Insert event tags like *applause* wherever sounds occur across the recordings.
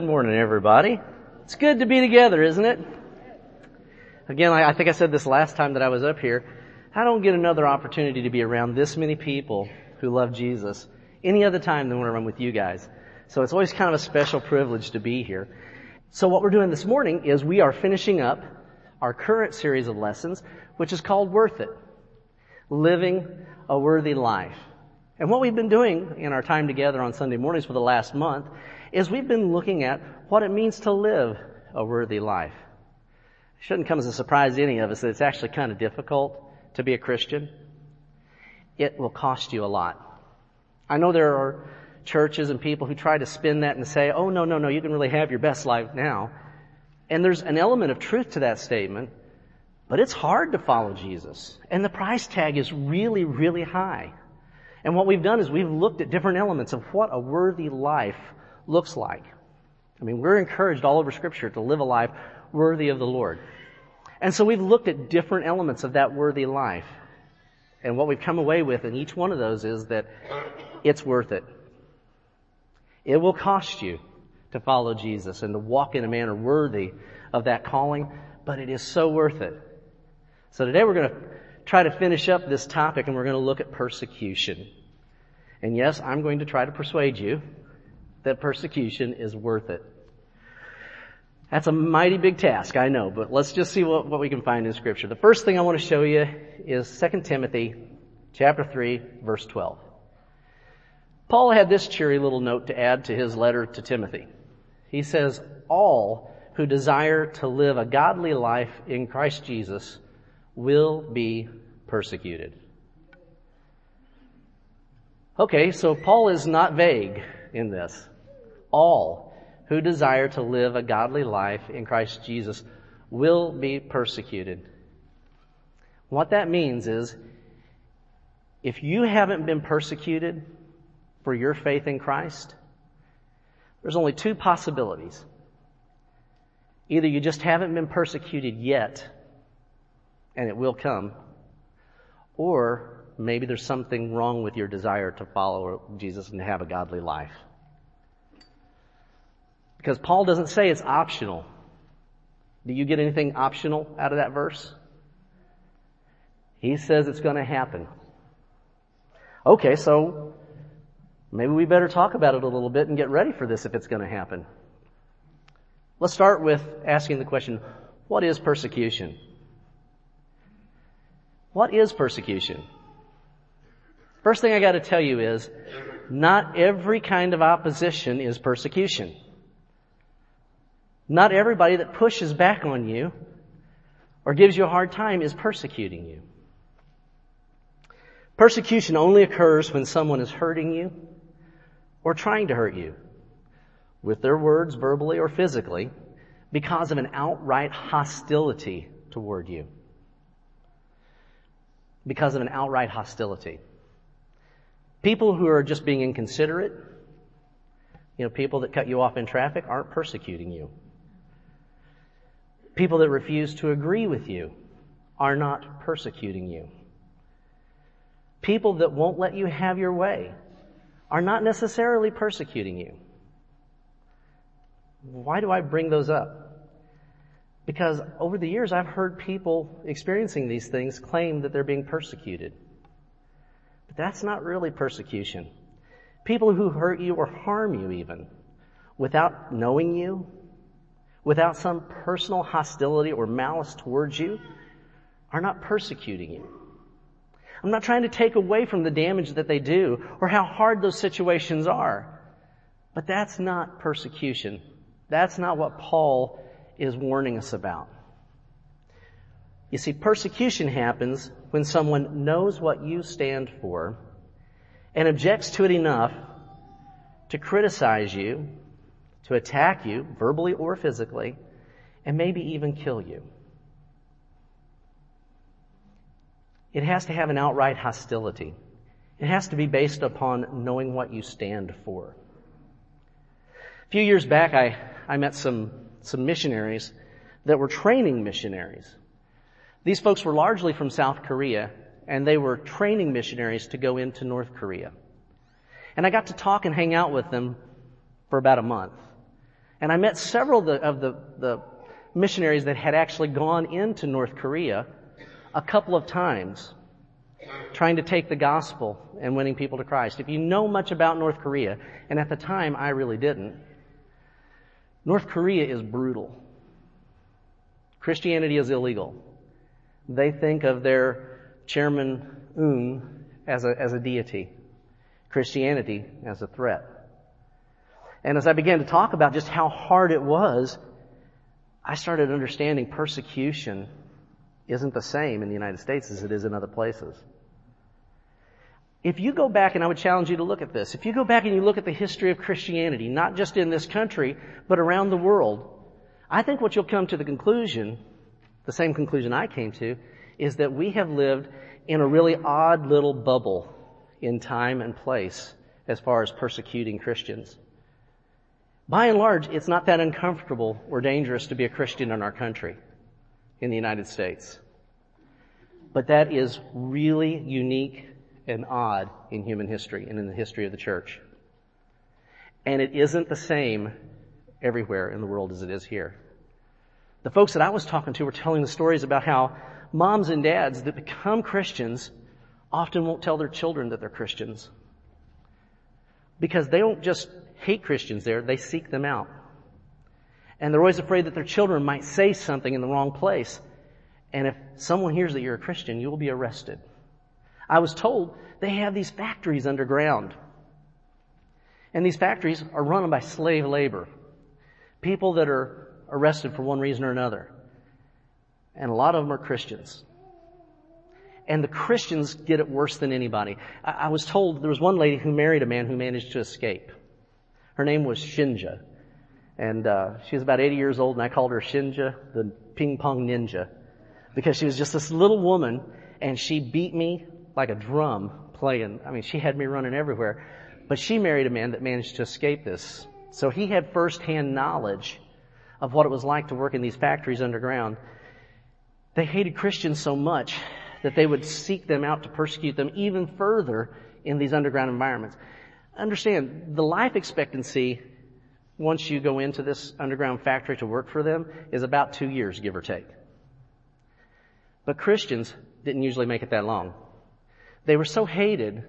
Good morning, everybody. It's good to be together, isn't it? Again, I think I said this last time that I was up here. I don't get another opportunity to be around this many people who love Jesus any other time than when I'm with you guys. So it's always kind of a special privilege to be here. So what we're doing this morning is we are finishing up our current series of lessons, which is called Worth It. Living a Worthy Life. And what we've been doing in our time together on Sunday mornings for the last month is we've been looking at what it means to live a worthy life. It shouldn't come as a surprise to any of us that it's actually kind of difficult to be a Christian. It will cost you a lot. I know there are churches and people who try to spin that and say, oh no, no, no, you can really have your best life now. And there's an element of truth to that statement, but it's hard to follow Jesus. And the price tag is really, really high. And what we've done is we've looked at different elements of what a worthy life looks like. I mean, we're encouraged all over scripture to live a life worthy of the Lord. And so we've looked at different elements of that worthy life. And what we've come away with in each one of those is that it's worth it. It will cost you to follow Jesus and to walk in a manner worthy of that calling, but it is so worth it. So today we're going to try to finish up this topic and we're going to look at persecution. And yes, I'm going to try to persuade you that persecution is worth it. That's a mighty big task, I know, but let's just see what, what we can find in scripture. The first thing I want to show you is 2 Timothy chapter 3 verse 12. Paul had this cheery little note to add to his letter to Timothy. He says, all who desire to live a godly life in Christ Jesus will be persecuted. Okay, so Paul is not vague in this. All who desire to live a godly life in Christ Jesus will be persecuted. What that means is, if you haven't been persecuted for your faith in Christ, there's only two possibilities. Either you just haven't been persecuted yet, and it will come, or maybe there's something wrong with your desire to follow Jesus and have a godly life. Because Paul doesn't say it's optional. Do you get anything optional out of that verse? He says it's going to happen. Okay, so maybe we better talk about it a little bit and get ready for this if it's going to happen. Let's start with asking the question, what is persecution? What is persecution? First thing I gotta tell you is, not every kind of opposition is persecution. Not everybody that pushes back on you or gives you a hard time is persecuting you. Persecution only occurs when someone is hurting you or trying to hurt you with their words, verbally or physically, because of an outright hostility toward you. Because of an outright hostility. People who are just being inconsiderate, you know, people that cut you off in traffic aren't persecuting you. People that refuse to agree with you are not persecuting you. People that won't let you have your way are not necessarily persecuting you. Why do I bring those up? Because over the years I've heard people experiencing these things claim that they're being persecuted. But that's not really persecution. People who hurt you or harm you even without knowing you, without some personal hostility or malice towards you, are not persecuting you. I'm not trying to take away from the damage that they do or how hard those situations are. But that's not persecution. That's not what Paul is warning us about. You see, persecution happens when someone knows what you stand for and objects to it enough to criticize you, to attack you, verbally or physically, and maybe even kill you. It has to have an outright hostility. It has to be based upon knowing what you stand for. A few years back, I, I met some, some missionaries that were training missionaries. These folks were largely from South Korea, and they were training missionaries to go into North Korea. And I got to talk and hang out with them for about a month. And I met several of the, of the, the missionaries that had actually gone into North Korea a couple of times trying to take the gospel and winning people to Christ. If you know much about North Korea, and at the time I really didn't, North Korea is brutal. Christianity is illegal. They think of their chairman Un as a, as a deity. Christianity as a threat. And as I began to talk about just how hard it was, I started understanding persecution isn't the same in the United States as it is in other places. If you go back, and I would challenge you to look at this, if you go back and you look at the history of Christianity, not just in this country, but around the world, I think what you'll come to the conclusion, the same conclusion I came to, is that we have lived in a really odd little bubble in time and place as far as persecuting Christians. By and large, it's not that uncomfortable or dangerous to be a Christian in our country, in the United States. But that is really unique and odd in human history and in the history of the church. And it isn't the same everywhere in the world as it is here. The folks that I was talking to were telling the stories about how moms and dads that become Christians often won't tell their children that they're Christians. Because they don't just hate Christians there, they seek them out. And they're always afraid that their children might say something in the wrong place. And if someone hears that you're a Christian, you will be arrested. I was told they have these factories underground. And these factories are run by slave labor. People that are arrested for one reason or another. And a lot of them are Christians. And the Christians get it worse than anybody. I, was told there was one lady who married a man who managed to escape. Her name was Shinja. And uh, she was about 80 years old, and I called her Shinja, the ping pong ninja, because she was just this little woman, and she beat me like a drum playing. I mean, she had me running everywhere. But she married a man that managed to escape this. So he had firsthand knowledge of what it was like to work in these factories underground. They hated Christians so much that they would seek them out to persecute them even further in these underground environments. Understand, the life expectancy once you go into this underground factory to work for them is about two years, give or take. But Christians didn't usually make it that long. They were so hated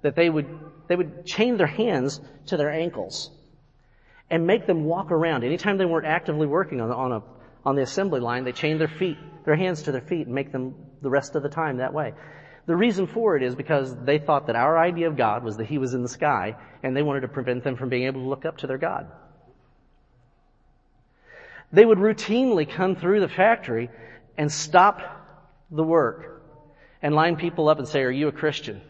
that they would, they would chain their hands to their ankles and make them walk around. Anytime they weren't actively working on, on a, on the assembly line, they chained their feet, their hands to their feet and make them the rest of the time that way. The reason for it is because they thought that our idea of God was that He was in the sky and they wanted to prevent them from being able to look up to their God. They would routinely come through the factory and stop the work and line people up and say, are you a Christian?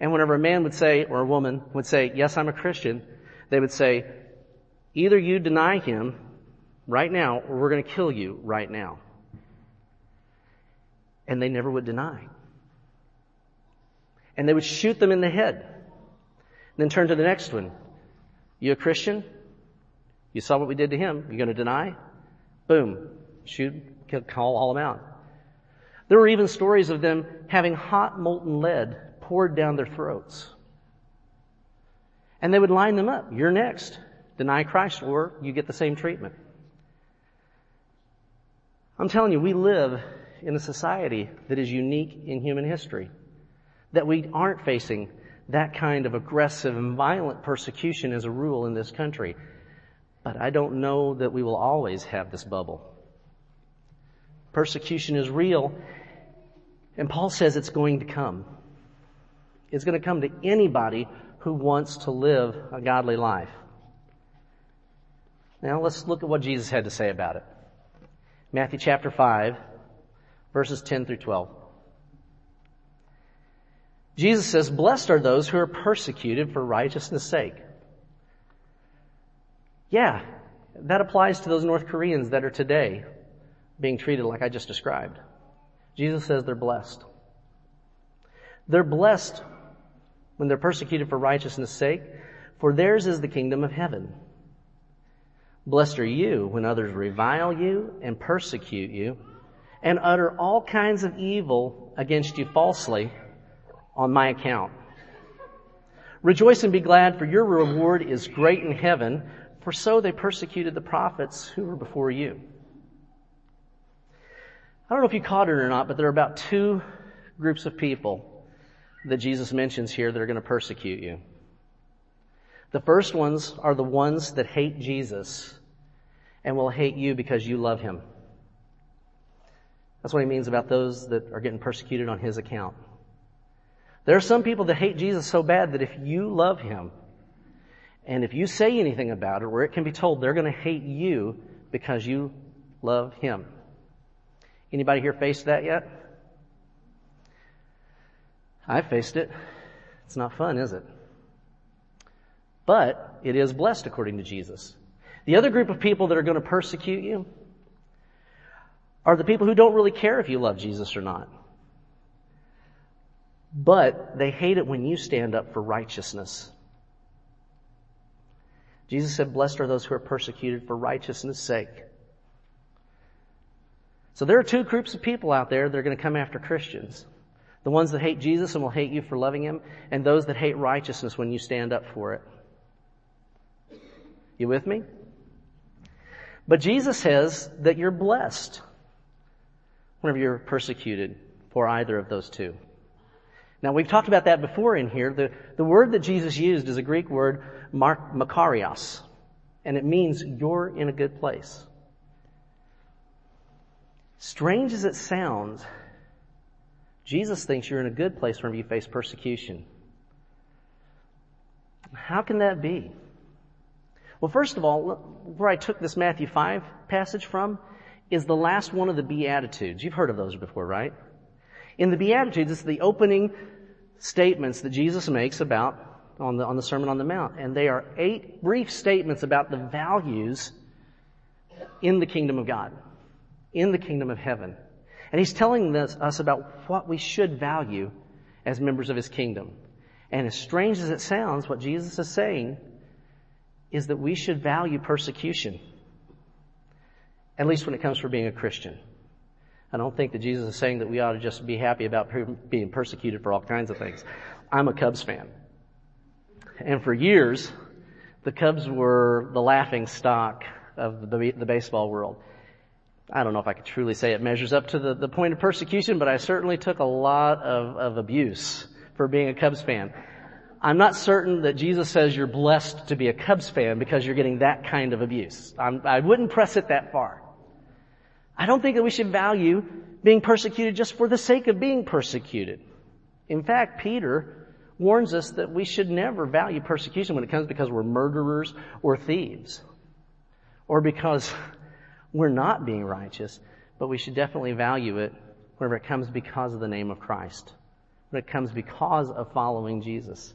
And whenever a man would say, or a woman would say, yes, I'm a Christian, they would say, either you deny him right now or we're going to kill you right now. And they never would deny. And they would shoot them in the head. Then turn to the next one. You a Christian? You saw what we did to him. You're going to deny? Boom. Shoot, call all them out. There were even stories of them having hot molten lead poured down their throats. And they would line them up. You're next. Deny Christ or you get the same treatment. I'm telling you, we live in a society that is unique in human history. That we aren't facing that kind of aggressive and violent persecution as a rule in this country. But I don't know that we will always have this bubble. Persecution is real and Paul says it's going to come. It's going to come to anybody who wants to live a godly life. Now let's look at what Jesus had to say about it. Matthew chapter 5, verses 10 through 12. Jesus says, blessed are those who are persecuted for righteousness sake. Yeah, that applies to those North Koreans that are today being treated like I just described. Jesus says they're blessed. They're blessed when they're persecuted for righteousness' sake, for theirs is the kingdom of heaven. Blessed are you when others revile you and persecute you and utter all kinds of evil against you falsely on my account. Rejoice and be glad for your reward is great in heaven, for so they persecuted the prophets who were before you. I don't know if you caught it or not, but there are about two groups of people that Jesus mentions here that are going to persecute you. The first ones are the ones that hate Jesus and will hate you because you love him. That's what he means about those that are getting persecuted on his account. There are some people that hate Jesus so bad that if you love him, and if you say anything about it, where it can be told they're going to hate you because you love him. Anybody here faced that yet? I faced it. It's not fun, is it? But it is blessed according to Jesus. The other group of people that are going to persecute you are the people who don't really care if you love Jesus or not. But they hate it when you stand up for righteousness. Jesus said, blessed are those who are persecuted for righteousness sake. So there are two groups of people out there that are going to come after Christians. The ones that hate Jesus and will hate you for loving Him, and those that hate righteousness when you stand up for it. You with me? But Jesus says that you're blessed whenever you're persecuted for either of those two. Now we've talked about that before in here. The, the word that Jesus used is a Greek word, makarios, and it means you're in a good place. Strange as it sounds, Jesus thinks you're in a good place whenever you face persecution. How can that be? Well, first of all, where I took this Matthew 5 passage from is the last one of the Beatitudes. You've heard of those before, right? In the Beatitudes, it's the opening statements that Jesus makes about on the, on the Sermon on the Mount. And they are eight brief statements about the values in the kingdom of God, in the kingdom of heaven. And he's telling us, us about what we should value as members of his kingdom. And as strange as it sounds, what Jesus is saying is that we should value persecution. At least when it comes for being a Christian. I don't think that Jesus is saying that we ought to just be happy about being persecuted for all kinds of things. I'm a Cubs fan. And for years, the Cubs were the laughing stock of the, the baseball world. I don't know if I could truly say it measures up to the, the point of persecution, but I certainly took a lot of, of abuse for being a Cubs fan. I'm not certain that Jesus says you're blessed to be a Cubs fan because you're getting that kind of abuse. I'm, I would not press it that far. I don't think that we should value being persecuted just for the sake of being persecuted. In fact, Peter warns us that we should never value persecution when it comes because we're murderers or thieves or because *laughs* we're not being righteous, but we should definitely value it whenever it comes because of the name of Christ, when it comes because of following Jesus.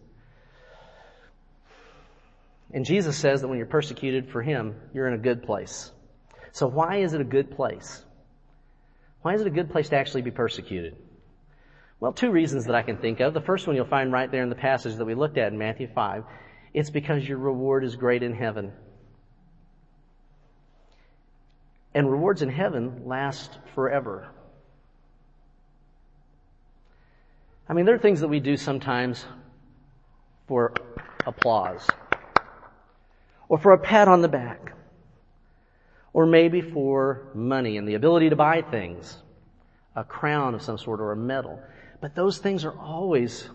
And Jesus says that when you're persecuted for Him, you're in a good place. So why is it a good place? Why is it a good place to actually be persecuted? Well, two reasons that I can think of. The first one you'll find right there in the passage that we looked at in Matthew 5. It's because your reward is great in heaven. And rewards in heaven last forever. I mean, there are things that we do sometimes for applause or for a pat on the back, or maybe for money and the ability to buy things, a crown of some sort or a medal. But those things are always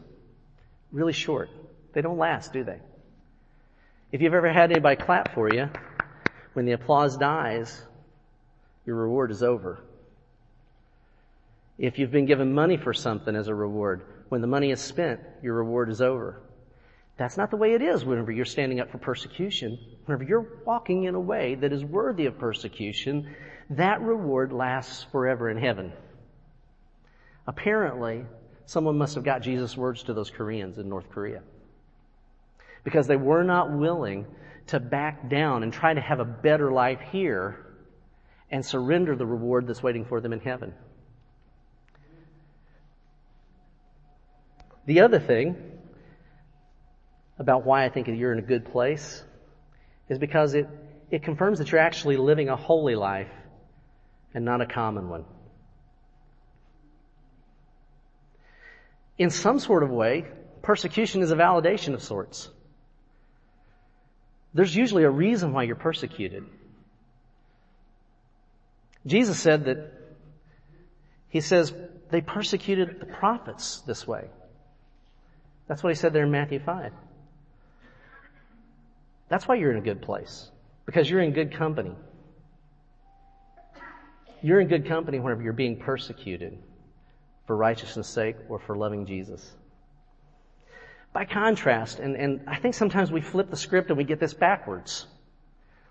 really short. They don't last, do they? If you've ever had anybody clap for you, when the applause dies, your reward is over. If you've been given money for something as a reward, when the money is spent, your reward is over. That's not the way it is whenever you're standing up for persecution. Whenever you're walking in a way that is worthy of persecution, that reward lasts forever in heaven. Apparently, someone must have got Jesus' words to those Koreans in North Korea. Because they were not willing to back down and try to have a better life here and surrender the reward that's waiting for them in heaven. The other thing about why I think you're in a good place is because it, it confirms that you're actually living a holy life and not a common one. In some sort of way, persecution is a validation of sorts. there's usually a reason why you're persecuted. Jesus said that, he says, they persecuted the prophets this way. That's what he said there in Matthew 5. That's why you're in a good place. Because you're in good company. You're in good company whenever you're being persecuted for righteousness' sake or for loving Jesus. By contrast, and, and I think sometimes we flip the script and we get this backwards.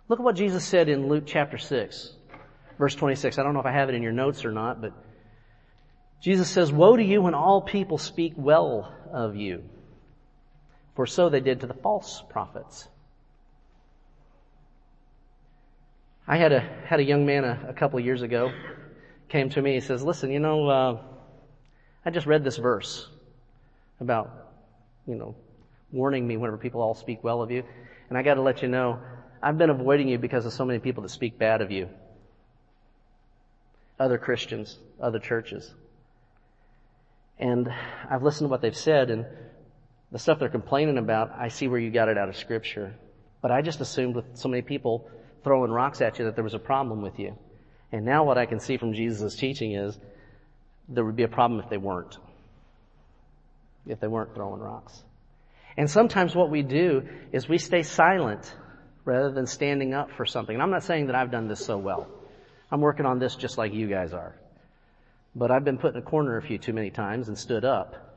Look at what Jesus said in Luke chapter 6, verse 26. I don't know if I have it in your notes or not, but Jesus says, Woe to you when all people speak well of you, for so they did to the false prophets. I had a had a young man a, a couple of years ago came to me. He says, "Listen, you know, uh, I just read this verse about, you know, warning me whenever people all speak well of you, and I got to let you know, I've been avoiding you because of so many people that speak bad of you. Other Christians, other churches, and I've listened to what they've said, and the stuff they're complaining about, I see where you got it out of Scripture, but I just assumed with so many people." Throwing rocks at you that there was a problem with you. And now what I can see from Jesus' teaching is there would be a problem if they weren't. If they weren't throwing rocks. And sometimes what we do is we stay silent rather than standing up for something. And I'm not saying that I've done this so well. I'm working on this just like you guys are. But I've been put in a corner a few too many times and stood up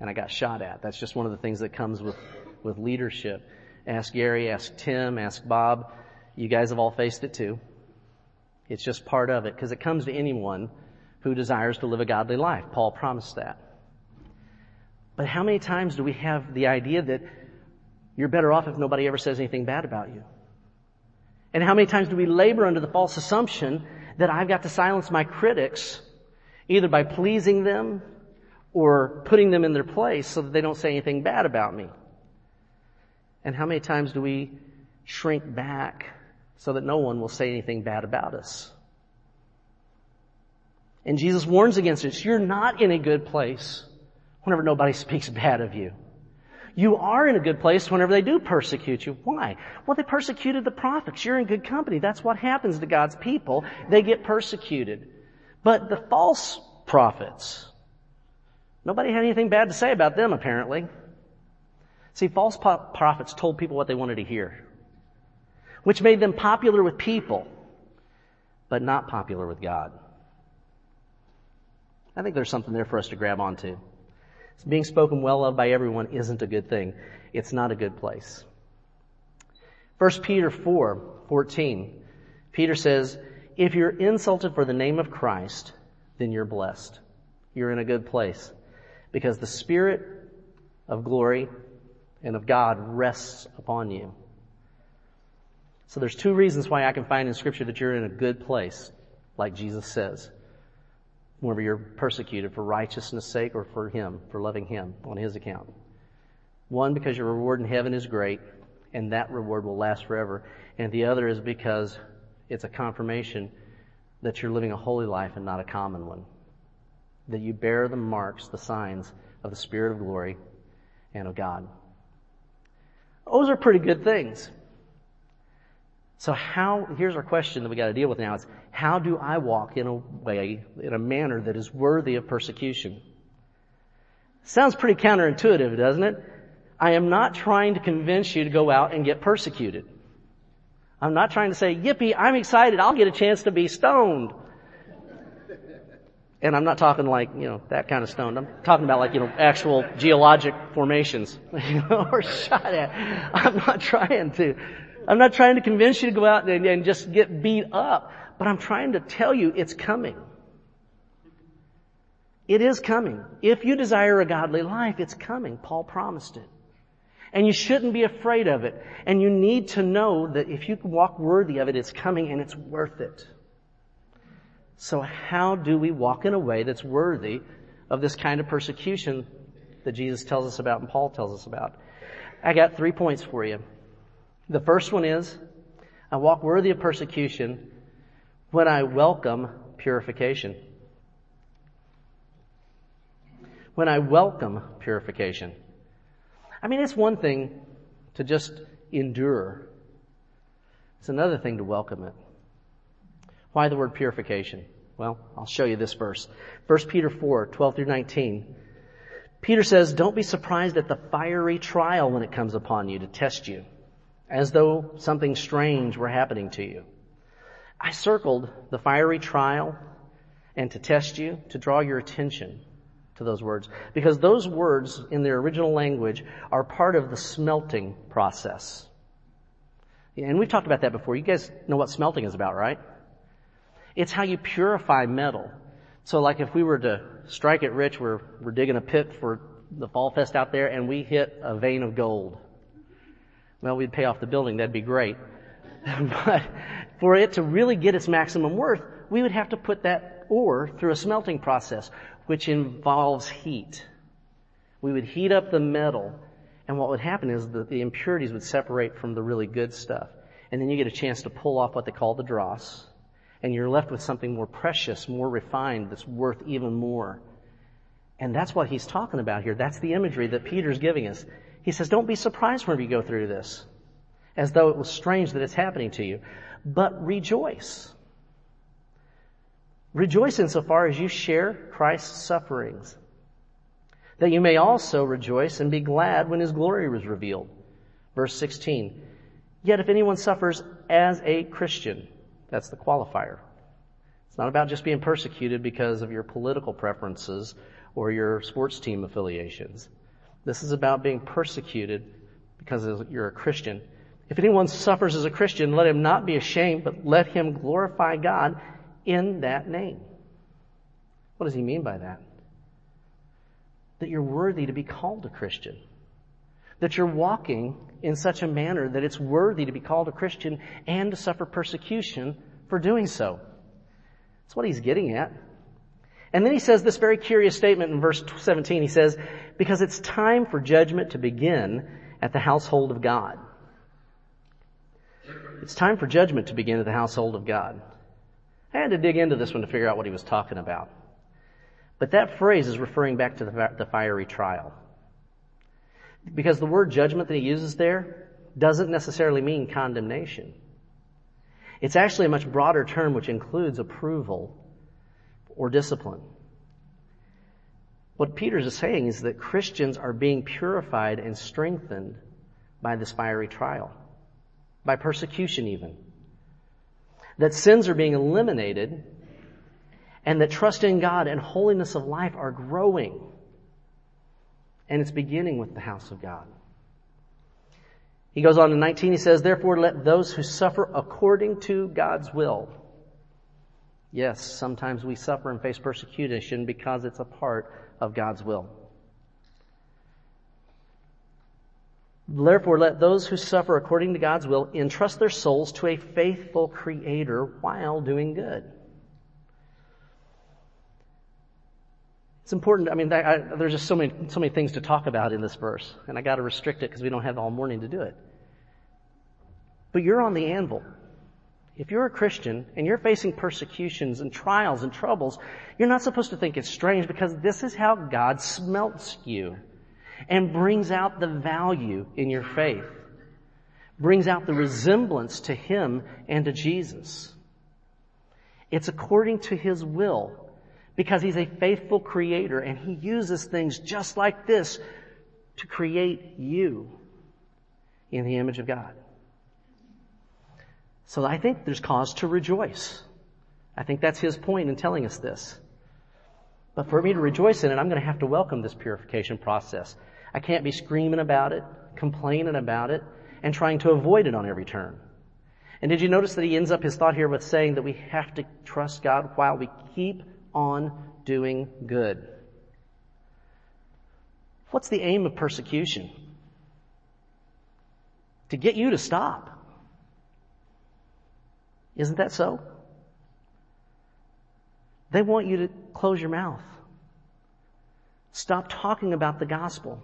and I got shot at. That's just one of the things that comes with, with leadership. Ask Gary, ask Tim, ask Bob. You guys have all faced it too. It's just part of it because it comes to anyone who desires to live a godly life. Paul promised that. But how many times do we have the idea that you're better off if nobody ever says anything bad about you? And how many times do we labor under the false assumption that I've got to silence my critics either by pleasing them or putting them in their place so that they don't say anything bad about me? And how many times do we shrink back so that no one will say anything bad about us. And Jesus warns against this. You're not in a good place whenever nobody *laughs* speaks bad of you. You are in a good place whenever they do persecute you. Why? Well, they persecuted the prophets. You're in good company. That's what happens to God's people. They get persecuted. But the false prophets, nobody had anything bad to say about them apparently. See, false prophets told people what they wanted to hear which made them popular with people, but not popular with God. I think there's something there for us to grab onto. Being spoken well of by everyone isn't a good thing. It's not a good place. 1 Peter 4, 14. Peter says, if you're insulted for the name of Christ, then you're blessed. You're in a good place. Because the Spirit of glory and of God rests upon you. So there's two reasons why I can find in scripture that you're in a good place, like Jesus says. Whenever you're persecuted for righteousness sake or for Him, for loving Him on His account. One, because your reward in heaven is great, and that reward will last forever. And the other is because it's a confirmation that you're living a holy life and not a common one. That you bear the marks, the signs of the Spirit of glory and of God. Those are pretty good things. So how, here's our question that we gotta deal with now is, how do I walk in a way, in a manner that is worthy of persecution? Sounds pretty counterintuitive, doesn't it? I am not trying to convince you to go out and get persecuted. I'm not trying to say, yippee, I'm excited, I'll get a chance to be stoned. And I'm not talking like, you know, that kind of stoned. I'm talking about like, you know, actual geologic formations, *laughs* you know, or shot at. I'm not trying to I'm not trying to convince you to go out and, and just get beat up, but I'm trying to tell you it's coming. It is coming. If you desire a godly life, it's coming. Paul promised it. And you shouldn't be afraid of it. And you need to know that if you can walk worthy of it, it's coming and it's worth it. So how do we walk in a way that's worthy of this kind of persecution that Jesus tells us about and Paul tells us about? I got three points for you. The first one is, I walk worthy of persecution when I welcome purification. When I welcome purification. I mean, it's one thing to just endure. It's another thing to welcome it. Why the word purification? Well, I'll show you this verse. 1 Peter 4, 12 through 19. Peter says, don't be surprised at the fiery trial when it comes upon you to test you, as though something strange were happening to you. I circled the fiery trial and to test you, to draw your attention to those words, because those words in their original language are part of the smelting process. And we've talked about that before. You guys know what smelting is about, right? It's how you purify metal. So like if we were to strike it rich, we're, we're digging a pit for the Fall Fest out there and we hit a vein of gold. Well, we'd pay off the building. That'd be great. *laughs* but for it to really get its maximum worth, we would have to put that ore through a smelting process, which involves heat. We would heat up the metal and what would happen is that the impurities would separate from the really good stuff. And then you get a chance to pull off what they call the dross. And you're left with something more precious, more refined, that's worth even more. And that's what he's talking about here. That's the imagery that Peter's giving us. He says, don't be surprised whenever you go through this, as though it was strange that it's happening to you, but rejoice. Rejoice insofar as you share Christ's sufferings that you may also rejoice and be glad when his glory was revealed. Verse 16. Yet if anyone suffers as a Christian, that's the qualifier. It's not about just being persecuted because of your political preferences or your sports team affiliations. This is about being persecuted because you're a Christian. If anyone suffers as a Christian, let him not be ashamed, but let him glorify God in that name. What does he mean by that? that you're worthy to be called a Christian. That you're walking in such a manner that it's worthy to be called a Christian and to suffer persecution for doing so. That's what he's getting at. And then he says this very curious statement in verse 17. He says, because it's time for judgment to begin at the household of God. It's time for judgment to begin at the household of God. I had to dig into this one to figure out what he was talking about. But that phrase is referring back to the, fiery trial. Because the word judgment that he uses there doesn't necessarily mean condemnation. It's actually a much broader term which includes approval or discipline. What Peter is saying is that Christians are being purified and strengthened by this fiery trial, by persecution even. That sins are being eliminated and that trust in God and holiness of life are growing. And it's beginning with the house of God. He goes on in 19, he says, Therefore let those who suffer according to God's will. Yes, sometimes we suffer and face persecution because it's a part of God's will. Therefore, let those who suffer according to God's will entrust their souls to a faithful Creator while doing good. It's important. I mean, I, there's just so many, so many things to talk about in this verse, and I got to restrict it because we don't have all morning to do it. But you're on the anvil. If you're a Christian and you're facing persecutions and trials and troubles, you're not supposed to think it's strange because this is how God smelts you and brings out the value in your faith, brings out the resemblance to Him and to Jesus. It's according to His will because he's a faithful creator and he uses things just like this to create you in the image of God. So I think there's cause to rejoice. I think that's his point in telling us this. But for me to rejoice in it, I'm going to have to welcome this purification process. I can't be screaming about it, complaining about it, and trying to avoid it on every turn. And did you notice that he ends up his thought here with saying that we have to trust God while we keep on doing good. What's the aim of persecution? To get you to stop. Isn't that so? They want you to close your mouth. Stop talking about the gospel.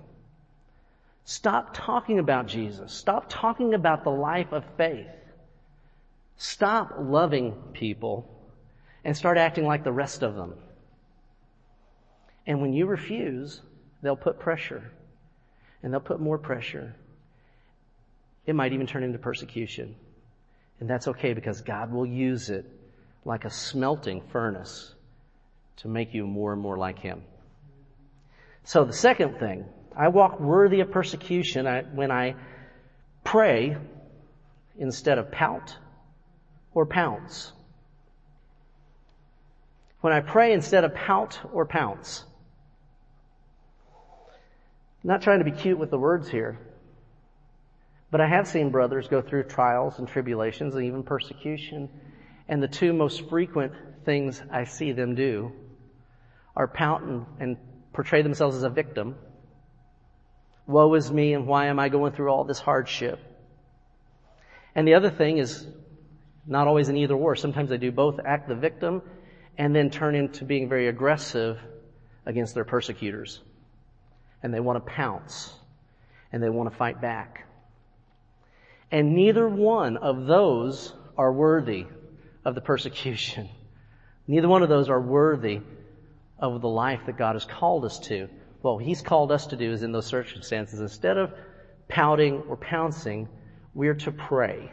Stop talking about Jesus. Stop talking about the life of faith. Stop loving people and start acting like the rest of them. And when you refuse, they'll put pressure and they'll put more pressure. It might even turn into persecution. And that's okay because God will use it like a smelting furnace to make you more and more like Him. So the second thing, I walk worthy of persecution when I pray instead of pout or pounce. When I pray instead of pout or pounce. I'm not trying to be cute with the words here, but I have seen brothers go through trials and tribulations and even persecution. And the two most frequent things I see them do are pout and, and portray themselves as a victim. Woe is me and why am I going through all this hardship? And the other thing is not always an either or. Sometimes they do both act the victim and then turn into being very aggressive against their persecutors. And they want to pounce and they want to fight back. And neither one of those are worthy of the persecution. *laughs* Neither one of those are worthy of the life that God has called us to. What He's called us to do is in those circumstances, instead of pouting or pouncing, we're to pray.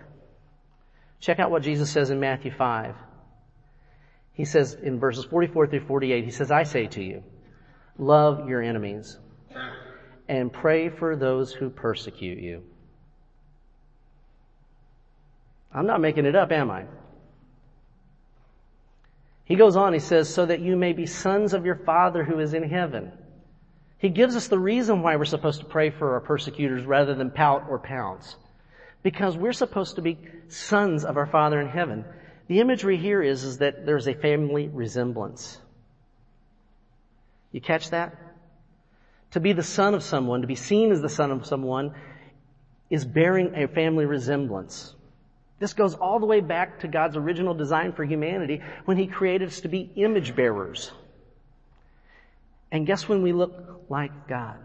Check out what Jesus says in Matthew 5. He says in verses 44 through 48, He says, I say to you, love your enemies and pray for those who persecute you. I'm not making it up, am I? He goes on, he says, so that you may be sons of your Father who is in heaven. He gives us the reason why we're supposed to pray for our persecutors rather than pout or pounce. Because we're supposed to be sons of our Father in heaven. The imagery here is, is that there's a family resemblance. You catch that? To be the son of someone, to be seen as the son of someone, is bearing a family resemblance. This goes all the way back to God's original design for humanity when He created us to be image bearers. And guess when we look like God?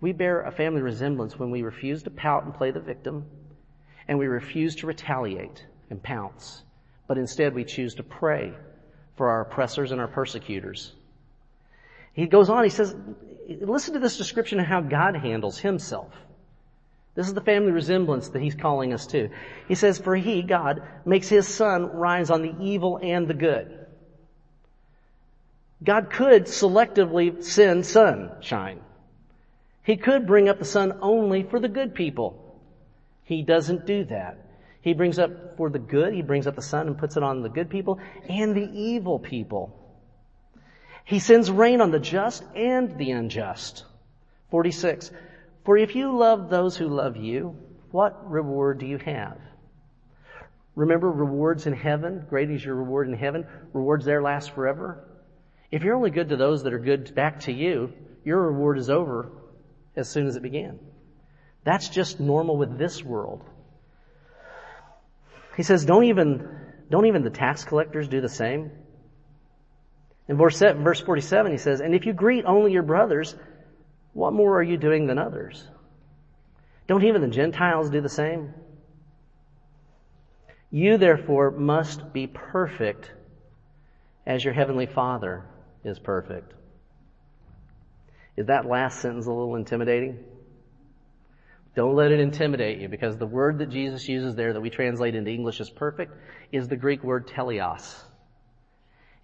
We bear a family resemblance when we refuse to pout and play the victim, and we refuse to retaliate and pounce, but instead we choose to pray for our oppressors and our persecutors. He goes on, he says, listen to this description of how God handles himself. This is the family resemblance that he's calling us to. He says, for he, God, makes his sun rise on the evil and the good. God could selectively send sunshine. He could bring up the sun only for the good people. He doesn't do that. He brings up for the good, he brings up the sun and puts it on the good people and the evil people. He sends rain on the just and the unjust. 46. For if you love those who love you, what reward do you have? Remember rewards in heaven? Great is your reward in heaven. Rewards there last forever. If you're only good to those that are good back to you, your reward is over as soon as it began. That's just normal with this world. He says, don't even, don't even the tax collectors do the same? In verse 47, he says, and if you greet only your brothers, what more are you doing than others? Don't even the Gentiles do the same? You therefore must be perfect as your heavenly Father is perfect. Is that last sentence a little intimidating? Don't let it intimidate you because the word that Jesus uses there that we translate into English as perfect is the Greek word teleos.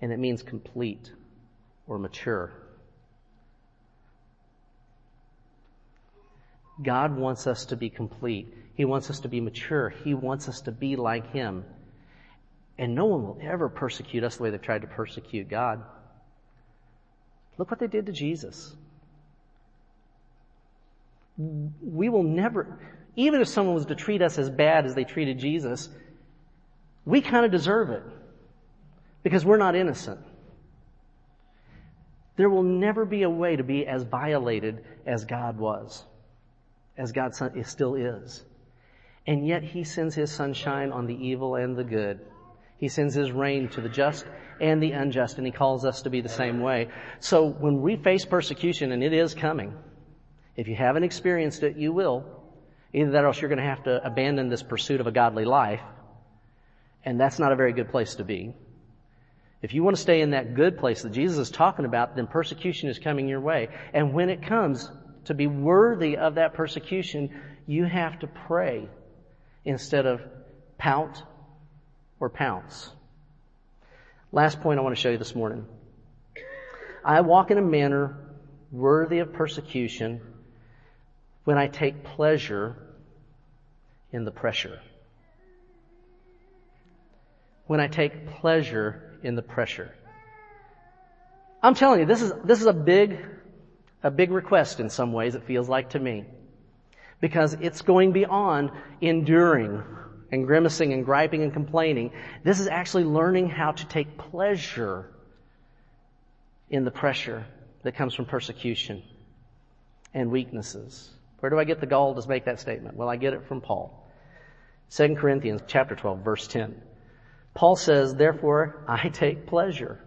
And it means complete or mature. God wants us to be complete. He wants us to be mature. He wants us to be like Him. And no one will ever persecute us the way they've tried to persecute God. Look what they did to Jesus. We will never, even if someone was to treat us as bad as they treated Jesus, we kind of deserve it because we're not innocent. There will never be a way to be as violated as God was as God still is. And yet he sends his sunshine on the evil and the good. He sends his rain to the just and the unjust, and he calls us to be the same way. So when we face persecution, and it is coming, if you haven't experienced it, you will. Either that or else you're going to have to abandon this pursuit of a godly life, and that's not a very good place to be. If you want to stay in that good place that Jesus is talking about, then persecution is coming your way. And when it comes, to be worthy of that persecution, You have to pray instead of pout or pounce. Last point I want to show you this morning. I walk in a manner worthy of persecution when I take pleasure in the pressure. When I take pleasure in the pressure. I'm telling you, this is, this is a big, a big request in some ways, it feels like to me. Because it's going beyond enduring and grimacing and griping and complaining. This is actually learning how to take pleasure in the pressure that comes from persecution and weaknesses. Where do I get the gall to make that statement? Well, I get it from Paul. 2 Corinthians chapter 12 verse 10. Paul says, therefore I take pleasure.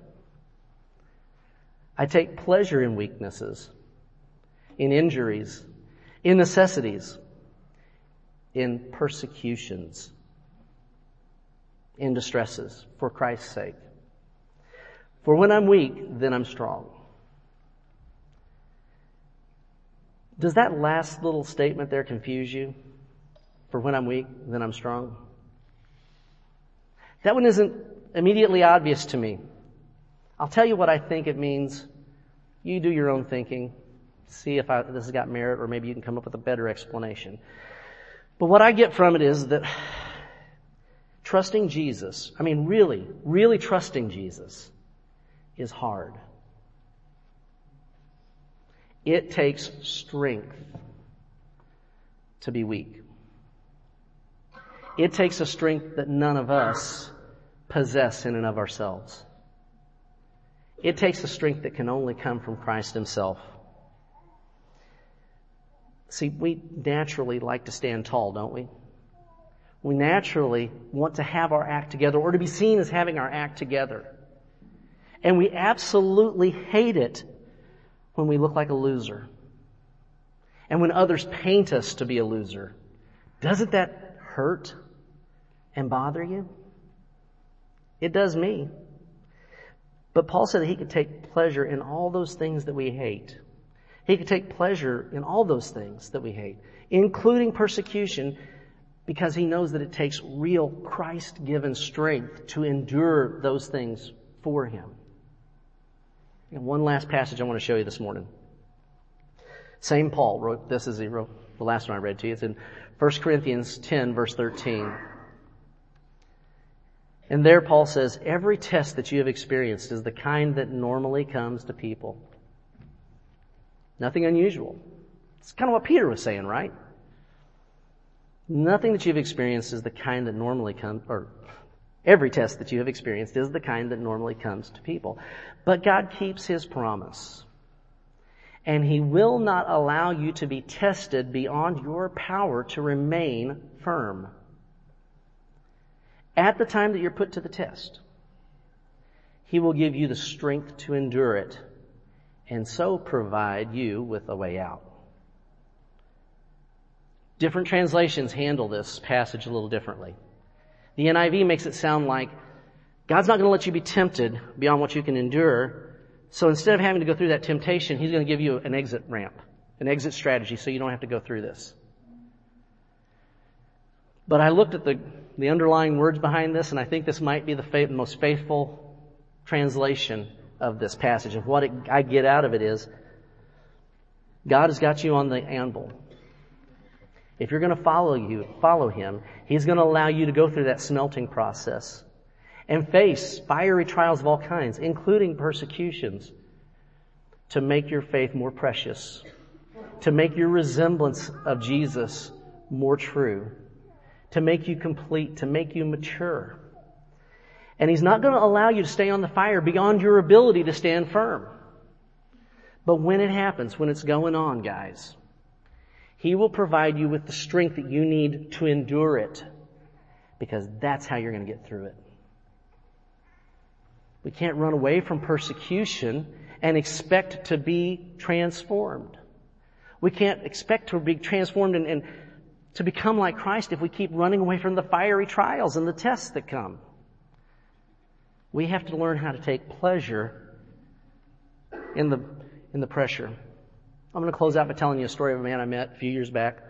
I take pleasure in weaknesses, in injuries, in necessities, in persecutions, in distresses for Christ's sake. For when I'm weak, then I'm strong. Does that last little statement there confuse you? For when I'm weak, then I'm strong? That one isn't immediately obvious to me. I'll tell you what I think it means. You do your own thinking. See if I, this has got merit or maybe you can come up with a better explanation. But what I get from it is that trusting Jesus, I mean really, really trusting Jesus is hard. It takes strength to be weak. It takes a strength that none of us possess in and of ourselves. It takes a strength that can only come from Christ Himself. See, we naturally like to stand tall, don't we? We naturally want to have our act together or to be seen as having our act together. And we absolutely hate it when we look like a loser. And when others paint us to be a loser. Doesn't that hurt and bother you? It does me. But Paul said that he could take pleasure in all those things that we hate. He could take pleasure in all those things that we hate, including persecution, because he knows that it takes real Christ given strength to endure those things for him. And one last passage I want to show you this morning. Same Paul wrote this as he wrote the last one I read to you. It's in 1 Corinthians 10 verse 13. And there Paul says, every test that you have experienced is the kind that normally comes to people. Nothing unusual. It's kind of what Peter was saying, right? Nothing that you've experienced is the kind that normally comes, or every test that you have experienced is the kind that normally comes to people. But God keeps His promise. And He will not allow you to be tested beyond your power to remain firm. At the time that you're put to the test, He will give you the strength to endure it and so provide you with a way out. Different translations handle this passage a little differently. The NIV makes it sound like God's not going to let you be tempted beyond what you can endure. So instead of having to go through that temptation, He's going to give you an exit ramp, an exit strategy so you don't have to go through this. But I looked at the, the underlying words behind this and I think this might be the most faithful translation of this passage. And what it, I get out of it is, God has got you on the anvil. If you're going to follow you, follow Him, He's going to allow you to go through that smelting process and face fiery trials of all kinds, including persecutions, to make your faith more precious, to make your resemblance of Jesus more true, to make you complete, to make you mature. And He's not going to allow you to stay on the fire beyond your ability to stand firm. But when it happens, when it's going on, guys, He will provide you with the strength that you need to endure it. Because that's how you're going to get through it. We can't run away from persecution and expect to be transformed. We can't expect to be transformed and, and to become like Christ if we keep running away from the fiery trials and the tests that come. We have to learn how to take pleasure in the, in the pressure. I'm going to close out by telling you a story of a man I met a few years back.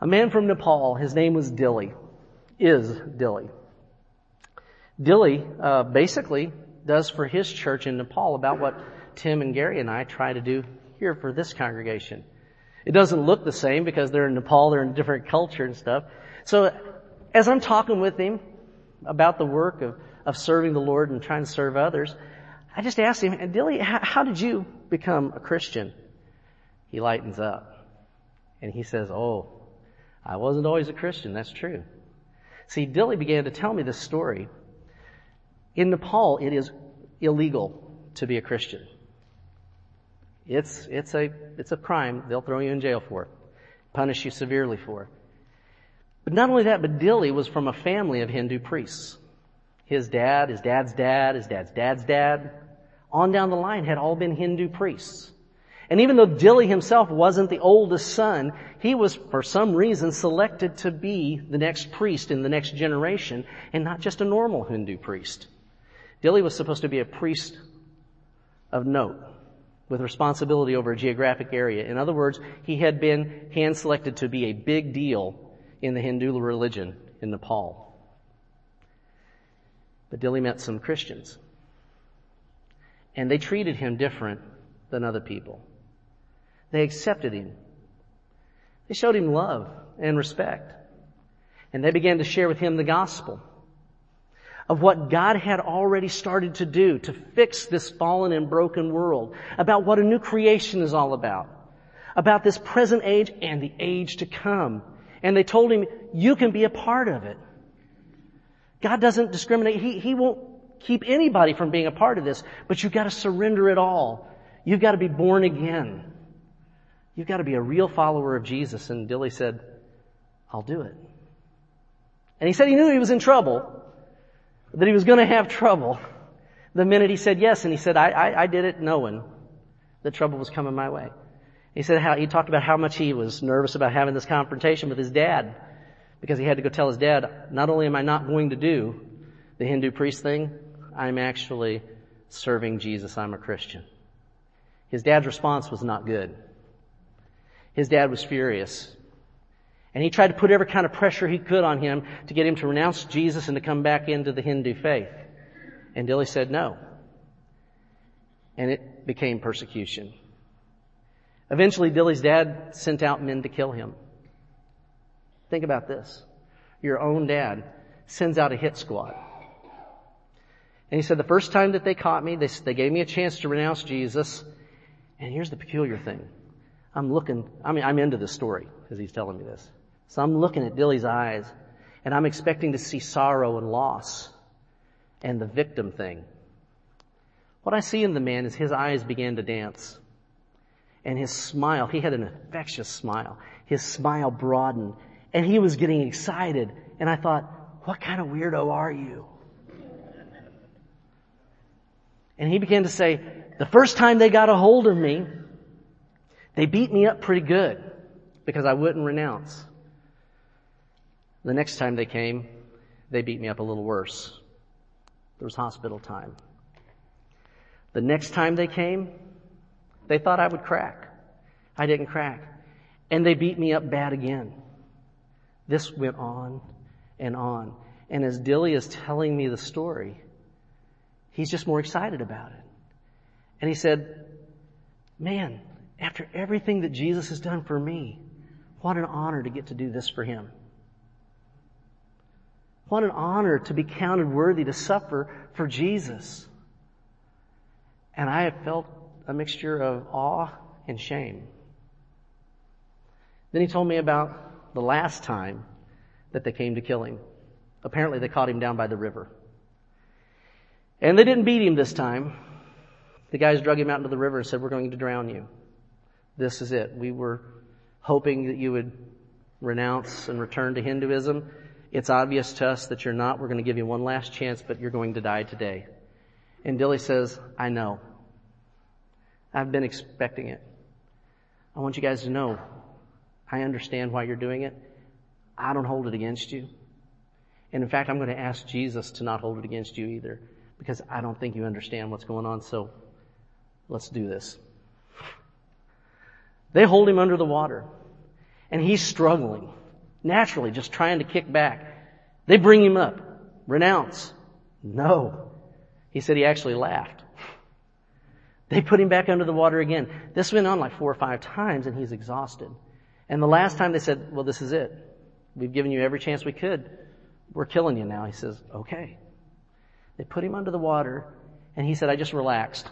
A man from Nepal, his name was Dilly, is Dilly. Dilly, uh, basically does for his church in Nepal about what Tim and Gary and I try to do here for this congregation. It doesn't look the same because they're in Nepal, they're in a different culture and stuff. So as I'm talking with him about the work of, of serving the Lord and trying to serve others, I just asked him, Dilly, how, did you become a Christian? He lightens up and he says, Oh, I wasn't always a Christian. That's true. See, Dilly began to tell me this story. In Nepal, it is illegal to be a Christian. It's, it's a, it's a crime. They'll throw you in jail for it. Punish you severely for. But not only that, but Dilly was from a family of Hindu priests. His dad, his dad's dad, his dad's dad's dad, on down the line had all been Hindu priests. And even though Dilly himself wasn't the oldest son, he was for some reason selected to be the next priest in the next generation and not just a normal Hindu priest. Dilly was supposed to be a priest of note with responsibility over a geographic area. In other words, he had been hand selected to be a big deal in the Hindu religion in Nepal. But Dilly met some Christians. And they treated him different than other people. They accepted him. They showed him love and respect. And they began to share with him the gospel of what God had already started to do to fix this fallen and broken world, about what a new creation is all about, about this present age and the age to come. And they told him, you can be a part of it. God doesn't discriminate. He, he won't keep anybody from being a part of this, but you've got to surrender it all. You've got to be born again. You've got to be a real follower of Jesus. And Dilly said, I'll do it. And he said he knew he was in trouble, that he was going to have trouble the minute he said yes. And he said, I, I, I did it knowing that trouble was coming my way. He said how, he talked about how much he was nervous about having this confrontation with his dad because he had to go tell his dad, not only am I not going to do the Hindu priest thing, I'm actually serving Jesus. I'm a Christian. His dad's response was not good. His dad was furious. And he tried to put every kind of pressure he could on him to get him to renounce Jesus and to come back into the Hindu faith. And Dilly said no. And it became persecution. Eventually, Dilly's dad sent out men to kill him. Think about this. Your own dad sends out a hit squad. And he said, the first time that they caught me, they, they gave me a chance to renounce Jesus. And here's the peculiar thing. I'm looking, I mean, I'm into this story as he's telling me this. So I'm looking at Dilly's eyes and I'm expecting to see sorrow and loss and the victim thing. What I see in the man is his eyes began to dance and his smile, he had an infectious smile. His smile broadened and he was getting excited and I thought, what kind of weirdo are you? And he began to say, the first time they got a hold of me, they beat me up pretty good because I wouldn't renounce. The next time they came, they beat me up a little worse. There was hospital time. The next time they came, they thought I would crack. I didn't crack. And they beat me up bad again. This went on and on. And as Dilly is telling me the story, he's just more excited about it. And he said, man, after everything that Jesus has done for me, what an honor to get to do this for him. What an honor to be counted worthy to suffer for Jesus. And I have felt a mixture of awe and shame. Then he told me about the last time that they came to kill him. Apparently they caught him down by the river. And they didn't beat him this time. The guys drug him out into the river and said, we're going to drown you. This is it. We were hoping that you would renounce and return to Hinduism. It's obvious to us that you're not. We're going to give you one last chance, but you're going to die today. And Dilly says, I know. I've been expecting it. I want you guys to know, I understand why you're doing it. I don't hold it against you. And in fact, I'm going to ask Jesus to not hold it against you either, because I don't think you understand what's going on, so let's do this. They hold him under the water, and he's struggling. Naturally, just trying to kick back. They bring him up. Renounce. No. He said he actually laughed. They put him back under the water again. This went on like four or five times and he's exhausted. And the last time they said, well, this is it. We've given you every chance we could. We're killing you now. He says, okay. They put him under the water and he said, I just relaxed.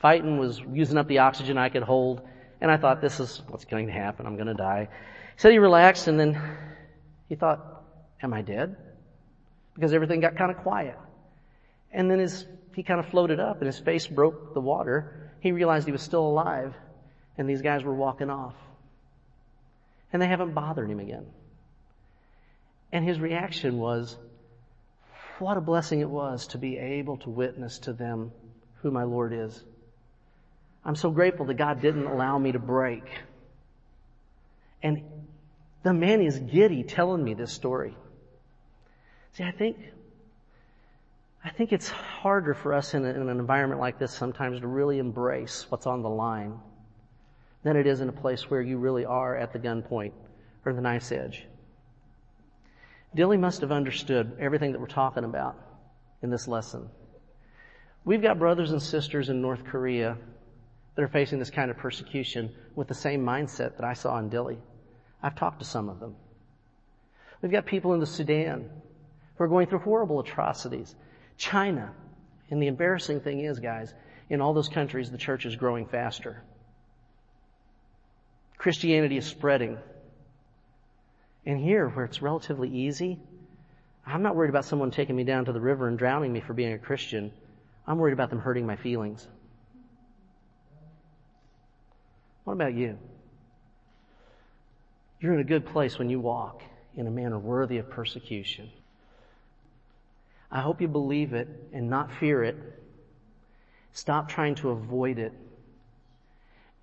Fighting was using up the oxygen I could hold. And I thought, this is what's going to happen. I'm going to die. He said he relaxed and then he thought, am I dead? Because everything got kind of quiet. And then his, he kind of floated up and his face broke the water. He realized he was still alive and these guys were walking off. And they haven't bothered him again. And his reaction was, what a blessing it was to be able to witness to them who my Lord is. I'm so grateful that God didn't allow me to break. And the man is giddy telling me this story. See, I think, I think it's harder for us in, a, in an environment like this sometimes to really embrace what's on the line than it is in a place where you really are at the gunpoint or the knife's edge. Dilly must have understood everything that we're talking about in this lesson. We've got brothers and sisters in North Korea that are facing this kind of persecution with the same mindset that I saw in Dilly. I've talked to some of them. We've got people in the Sudan who are going through horrible atrocities. China. And the embarrassing thing is, guys, in all those countries, the church is growing faster. Christianity is spreading. And here, where it's relatively easy, I'm not worried about someone taking me down to the river and drowning me for being a Christian. I'm worried about them hurting my feelings. What about you? You're in a good place when you walk in a manner worthy of persecution. I hope you believe it and not fear it. Stop trying to avoid it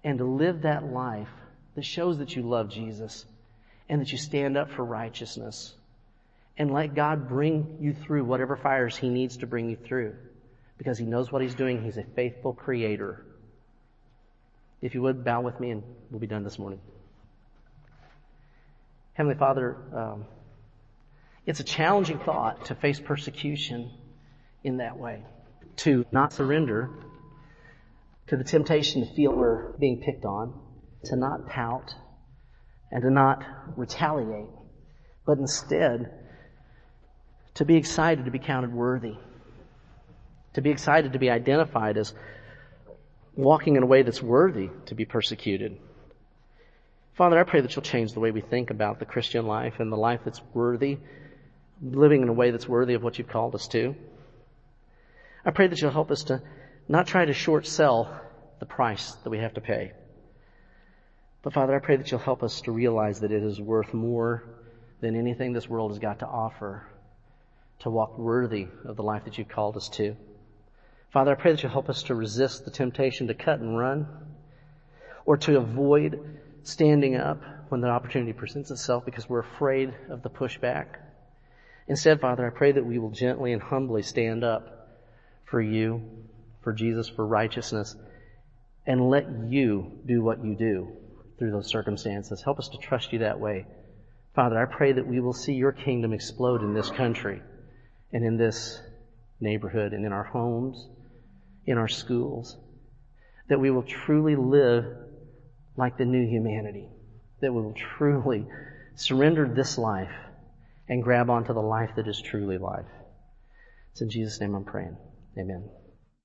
and to live that life that shows that you love Jesus and that you stand up for righteousness and let God bring you through whatever fires He needs to bring you through because He knows what He's doing. He's a faithful creator. If you would, bow with me and we'll be done this morning. Heavenly Father, um, it's a challenging thought to face persecution in that way, to not surrender to the temptation to feel we're being picked on, to not pout, and to not retaliate, but instead to be excited to be counted worthy, to be excited to be identified as walking in a way that's worthy to be persecuted. Father, I pray that you'll change the way we think about the Christian life and the life that's worthy, living in a way that's worthy of what you've called us to. I pray that you'll help us to not try to short sell the price that we have to pay. But Father, I pray that you'll help us to realize that it is worth more than anything this world has got to offer to walk worthy of the life that you've called us to. Father, I pray that you'll help us to resist the temptation to cut and run or to avoid standing up when the opportunity presents itself because we're afraid of the pushback. Instead, Father, I pray that we will gently and humbly stand up for you, for Jesus, for righteousness, and let you do what you do through those circumstances. Help us to trust you that way. Father, I pray that we will see your kingdom explode in this country and in this neighborhood and in our homes, in our schools, that we will truly live like the new humanity that we will truly surrender this life and grab onto the life that is truly life. It's in Jesus' name I'm praying. Amen.